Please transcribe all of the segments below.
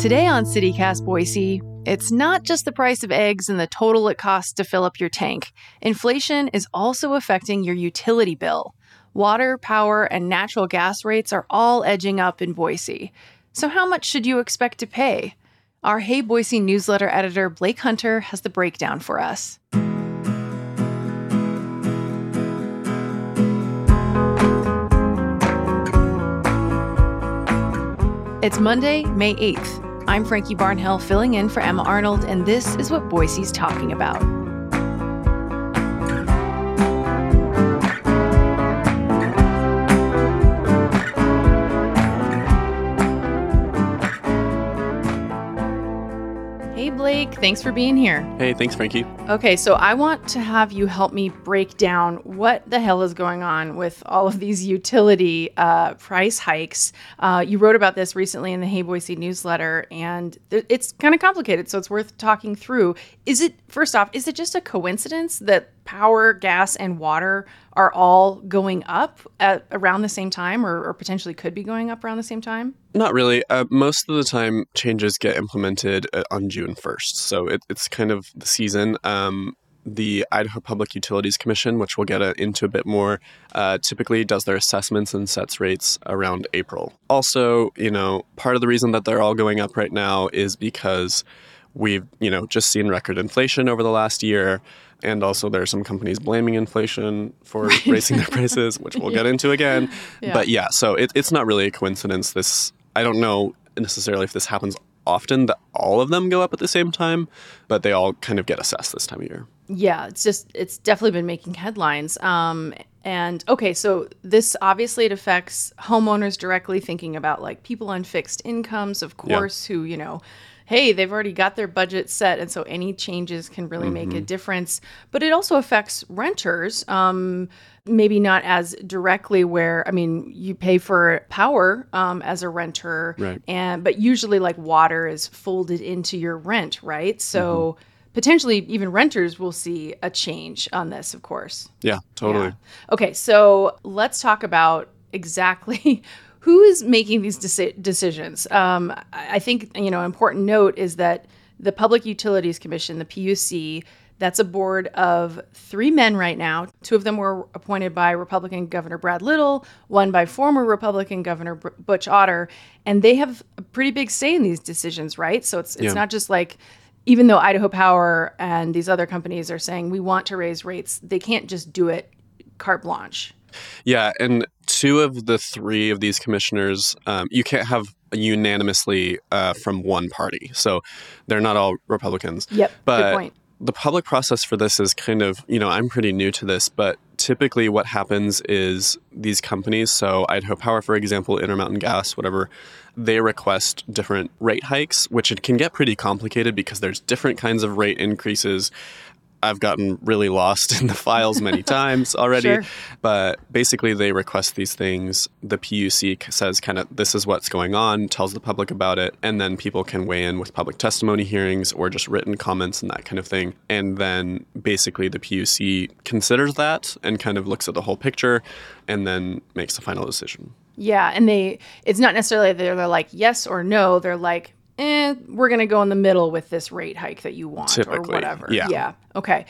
Today on CityCast Boise, it's not just the price of eggs and the total it costs to fill up your tank. Inflation is also affecting your utility bill. Water, power, and natural gas rates are all edging up in Boise. So, how much should you expect to pay? Our Hey Boise newsletter editor, Blake Hunter, has the breakdown for us. It's Monday, May 8th. I'm Frankie Barnhill filling in for Emma Arnold, and this is what Boise's talking about. Blake, thanks for being here. Hey, thanks, Frankie. Okay, so I want to have you help me break down what the hell is going on with all of these utility uh, price hikes. Uh, you wrote about this recently in the Hey Boise newsletter, and th- it's kind of complicated, so it's worth talking through. Is it, first off, is it just a coincidence that power, gas, and water are all going up at around the same time, or, or potentially could be going up around the same time? Not really. Uh, most of the time, changes get implemented uh, on June 1st. So it, it's kind of the season. Um, the Idaho Public Utilities Commission, which we'll get uh, into a bit more, uh, typically does their assessments and sets rates around April. Also, you know, part of the reason that they're all going up right now is because we've, you know, just seen record inflation over the last year. And also, there are some companies blaming inflation for raising their prices, which we'll yeah. get into again. Yeah. But yeah, so it, it's not really a coincidence. This, I don't know necessarily if this happens often that all of them go up at the same time, but they all kind of get assessed this time of year. Yeah, it's just it's definitely been making headlines. Um, and okay, so this obviously it affects homeowners directly, thinking about like people on fixed incomes, of course, yeah. who you know hey, they've already got their budget set, and so any changes can really mm-hmm. make a mm-hmm. difference. But it also affects renters. Um, maybe not as directly where i mean you pay for power um, as a renter right. and but usually like water is folded into your rent right so mm-hmm potentially even renters will see a change on this, of course. Yeah, totally. Yeah. Okay, so let's talk about exactly who is making these deci- decisions? Um, I think you know an important note is that the Public Utilities Commission, the PUC, that's a board of three men right now. Two of them were appointed by Republican Governor Brad Little, one by former Republican Governor Butch Otter, and they have a pretty big say in these decisions, right? So it's it's yeah. not just like even though Idaho Power and these other companies are saying we want to raise rates, they can't just do it carte blanche. Yeah, and two of the three of these commissioners, um, you can't have unanimously uh, from one party. So they're not all Republicans. Yep. But good point. the public process for this is kind of, you know, I'm pretty new to this, but typically what happens is these companies, so Idaho Power, for example, Intermountain Gas, whatever, they request different rate hikes, which it can get pretty complicated because there's different kinds of rate increases. I've gotten really lost in the files many times already. Sure. But basically, they request these things. The PUC says, kind of, this is what's going on, tells the public about it, and then people can weigh in with public testimony hearings or just written comments and that kind of thing. And then basically, the PUC considers that and kind of looks at the whole picture and then makes the final decision. Yeah. And they, it's not necessarily that they're like yes or no. They're like, eh, we're going to go in the middle with this rate hike that you want Typically, or whatever. Yeah. Yeah. Okay.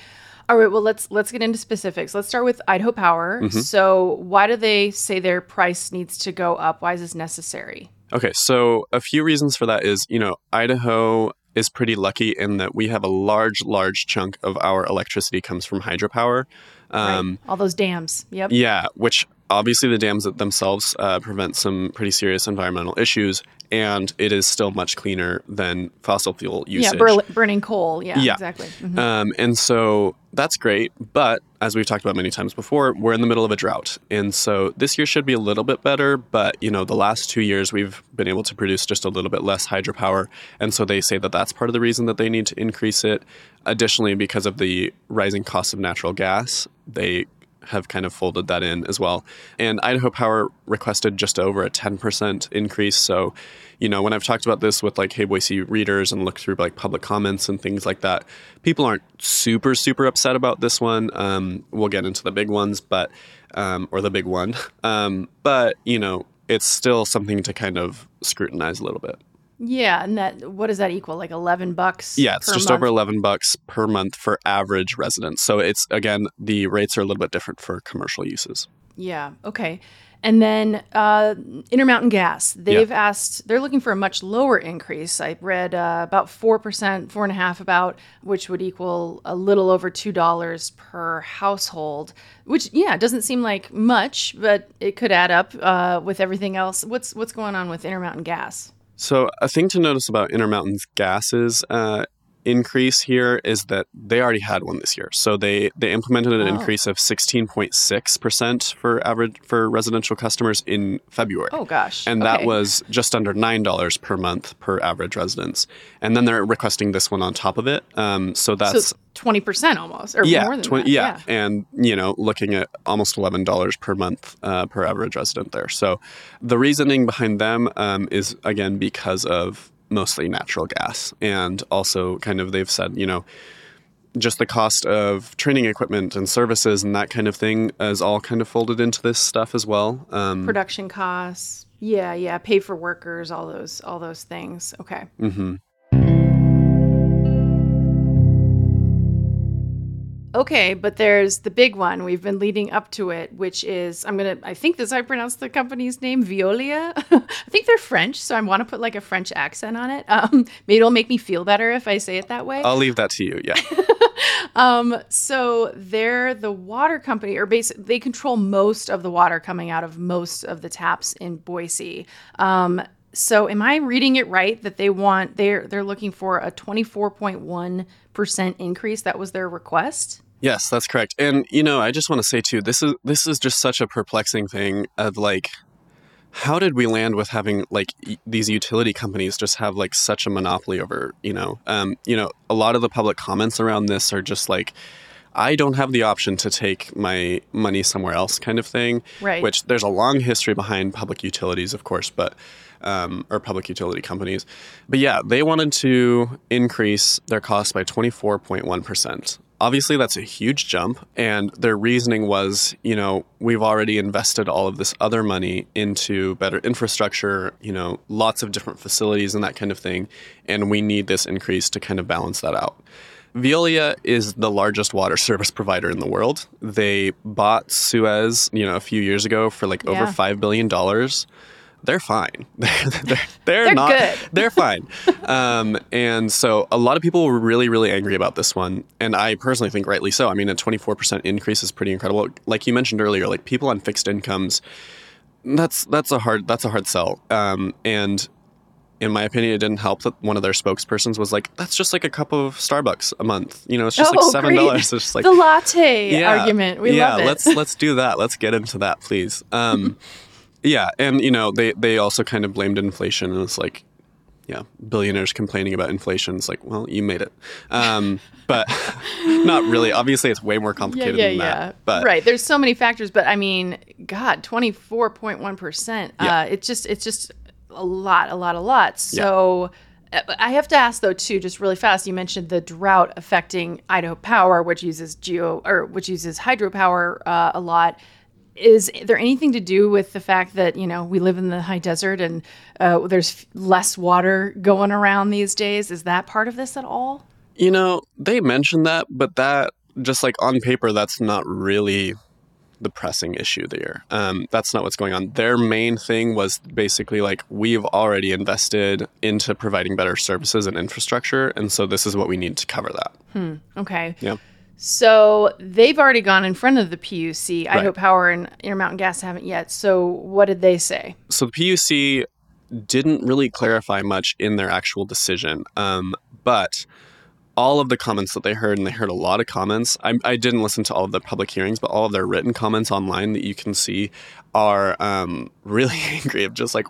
All right. Well, let's let's get into specifics. Let's start with Idaho Power. Mm-hmm. So, why do they say their price needs to go up? Why is this necessary? Okay. So, a few reasons for that is, you know, Idaho is pretty lucky in that we have a large, large chunk of our electricity comes from hydropower. Um, right. All those dams. Yep. Yeah, which obviously the dams themselves uh, prevent some pretty serious environmental issues, and it is still much cleaner than fossil fuel usage. Yeah, bur- burning coal. Yeah, yeah. exactly. Mm-hmm. Um, and so that's great, but as we've talked about many times before, we're in the middle of a drought, and so this year should be a little bit better. But you know, the last two years we've been able to produce just a little bit less hydropower, and so they say that that's part of the reason that they need to increase it. Additionally, because of the rising costs of natural gas, they have kind of folded that in as well. And Idaho Power requested just over a 10% increase. So, you know, when I've talked about this with like Hey Boise readers and looked through like public comments and things like that, people aren't super, super upset about this one. Um, we'll get into the big ones, but, um, or the big one. Um, but, you know, it's still something to kind of scrutinize a little bit. Yeah, and that what does that equal? Like eleven bucks? Yeah, it's just month? over 11 bucks per month for average residents. So it's again the rates are a little bit different for commercial uses. Yeah. Okay. And then uh, Intermountain Gas, they've asked, they're looking for a much lower increase. I read uh, about 4%, four and a half about, which would equal a little over $2 per household, which, yeah, doesn't seem like much, but it could add up uh, with everything else. What's, what's going on with Intermountain Gas? So a thing to notice about Intermountain's gases uh, increase here is that they already had one this year. So they they implemented an Oh. increase of 16.6% for average for residential customers in February. Oh, gosh. And that was just under nine dollars per month per average residence, and then they're requesting this one on top of it. Um, so that's so 20% almost, or yeah, more than 20 that. yeah, and you know, looking at almost eleven dollars per month uh, per average resident there. So, the reasoning behind them um, is again because of mostly natural gas, and also kind of they've said, you know, just the cost of training equipment and services and that kind of thing is all kind of folded into this stuff as well. Um, Production costs. Yeah, yeah. Pay for workers, all those, all those things. Okay. mhm. Okay, but there's the big one. We've been leading up to it, which is I'm gonna. I think this I pronounce the company's name, Veolia. I think they're French, so I want to put like a French accent on it. Um, maybe it'll make me feel better if I say it that way. I'll leave that to you. Yeah. Um, so they're the water company, or basically they control most of the water coming out of most of the taps in Boise. Um, so am I reading it right that they want they're they're looking for a 24.1 percent increase? That was their request. Yes, that's correct. And you know, I just want to say too, this is this is just such a perplexing thing of like how did we land with having like these utility companies just have like such a monopoly over, you know, um, you know, a lot of the public comments around this are just like I don't have the option to take my money somewhere else kind of thing. Right. Which there's a long history behind public utilities, of course, but um, or public utility companies. But yeah, they wanted to increase their cost by 24.1%. Obviously, that's a huge jump. And their reasoning was, you know, we've already invested all of this other money into better infrastructure, you know, lots of different facilities and that kind of thing. And we need this increase to kind of balance that out. Veolia is the largest water service provider in the world. They bought Suez, you know, a few years ago for like over five billion dollars. They're fine. they're, they're, they're, not. good. They're fine. um, and so a lot of people were really, really angry about this one, and I personally think rightly so. I mean, a 24% increase is pretty incredible. Like you mentioned earlier, like people on fixed incomes, that's that's a hard that's a hard sell. Um, and in my opinion, it didn't help that one of their spokespersons was like, "That's just like a cup of Starbucks a month. You know, it's just like seven dollars. It's just like the latte argument. We yeah, love it. let's let's do that. Let's get into that, please. Um, yeah, and you know they they also kind of blamed inflation, and it's like, yeah, billionaires complaining about inflation. It's like, well, you made it, um, but not really. Obviously, it's way more complicated yeah, than yeah. that. But right, there's so many factors, but I mean, God, twenty four point one percent. Yeah. Uh, it's just, it's just a lot, a lot, a lot. So. uh, I have to ask though too, just really fast. You mentioned the drought affecting Idaho Power, which uses geo or which uses hydropower uh, a lot. Is there anything to do with the fact that you know we live in the high desert and uh, there's less water going around these days? Is that part of this at all? You know, they mentioned that, but that just like on paper, that's not really the pressing issue there. Um, that's not what's going on. Their main thing was basically like we've already invested into providing better services and infrastructure, and so this is what we need to cover that. Okay. Yeah. So they've already gone in front of the PUC. Idaho Right. Power and Intermountain Gas haven't yet. So what did they say? So the PUC didn't really clarify much in their actual decision, um, but all of the comments that they heard, and they heard a lot of comments. I, I didn't listen to all of the public hearings, but all of their written comments online that you can see are um, really angry of just like,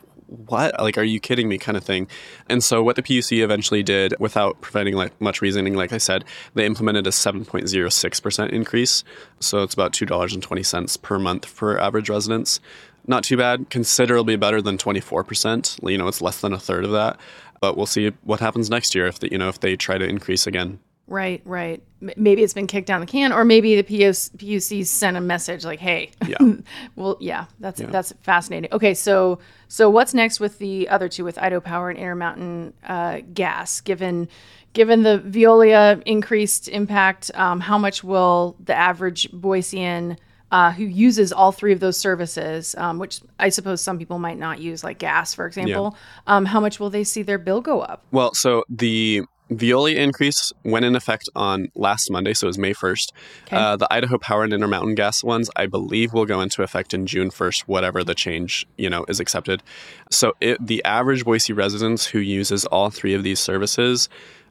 what? Like, are you kidding me? kind of thing. And so, what the PUC eventually did, without providing like much reasoning, like I said, they implemented a 7.06% increase. So it's about $2.20 per month for average residents. Not too bad, considerably better than 24%. You know, it's less than a third of that. But we'll see what happens next year if the, you know if they try to increase again. Right, right. Maybe it's been kicked down the can, or maybe the POC, PUC sent a message like, "Hey, Yeah. well, yeah, that's Yeah. that's fascinating." Okay, so so what's next with the other two, with Idaho Power and Intermountain uh, Gas? Given given the Veolia increased impact, um, how much will the average Boisean uh, who uses all three of those services, um, which I suppose some people might not use, like gas, for example, um, how much will they see their bill go up? Well, so the Veolia increase went in effect on last Monday, so it was May 1st. Okay. Uh, the Idaho Power and Intermountain Gas ones, I believe, will go into effect in June 1st, whatever the change you know is accepted. So it, the average Boise residents who uses all three of these services,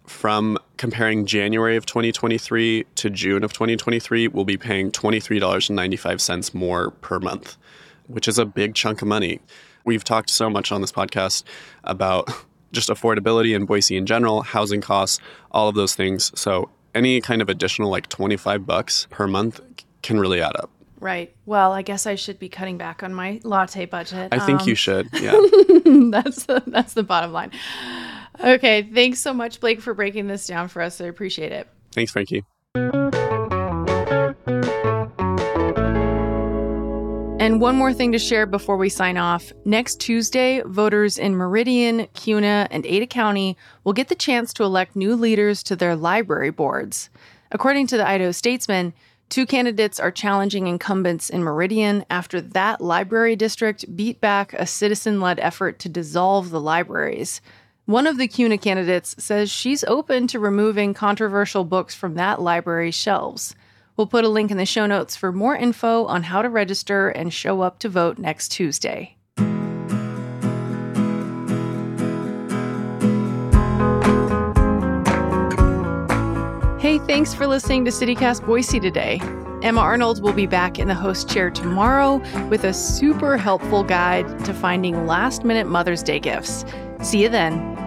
from comparing January of 2023 to June of 2023, we'll be paying $23.95 more per month, which is a big chunk of money. We've talked so much on this podcast about just affordability in Boise in general, housing costs, all of those things. So any kind of additional like 25 bucks per month can really add up. Right. Well, I guess I should be cutting back on my latte budget. I think Um, you should. Yeah. that's the, that's the bottom line. Okay. Thanks so much, Blake, for breaking this down for us. I appreciate it. Thanks, Frankie. And one more thing to share before we sign off. Next Tuesday, voters in Meridian, Kuna, and Ada County will get the chance to elect new leaders to their library boards. According to the Idaho Statesman, two candidates are challenging incumbents in Meridian after that library district beat back a citizen led effort to dissolve the libraries. One of the Kuna candidates says she's open to removing controversial books from that library's shelves. We'll put a link in the show notes for more info on how to register and show up to vote next Tuesday. Hey, thanks for listening to CityCast Boise today. Emma Arnold will be back in the host chair tomorrow with a super helpful guide to finding last minute Mother's Day gifts. See you then.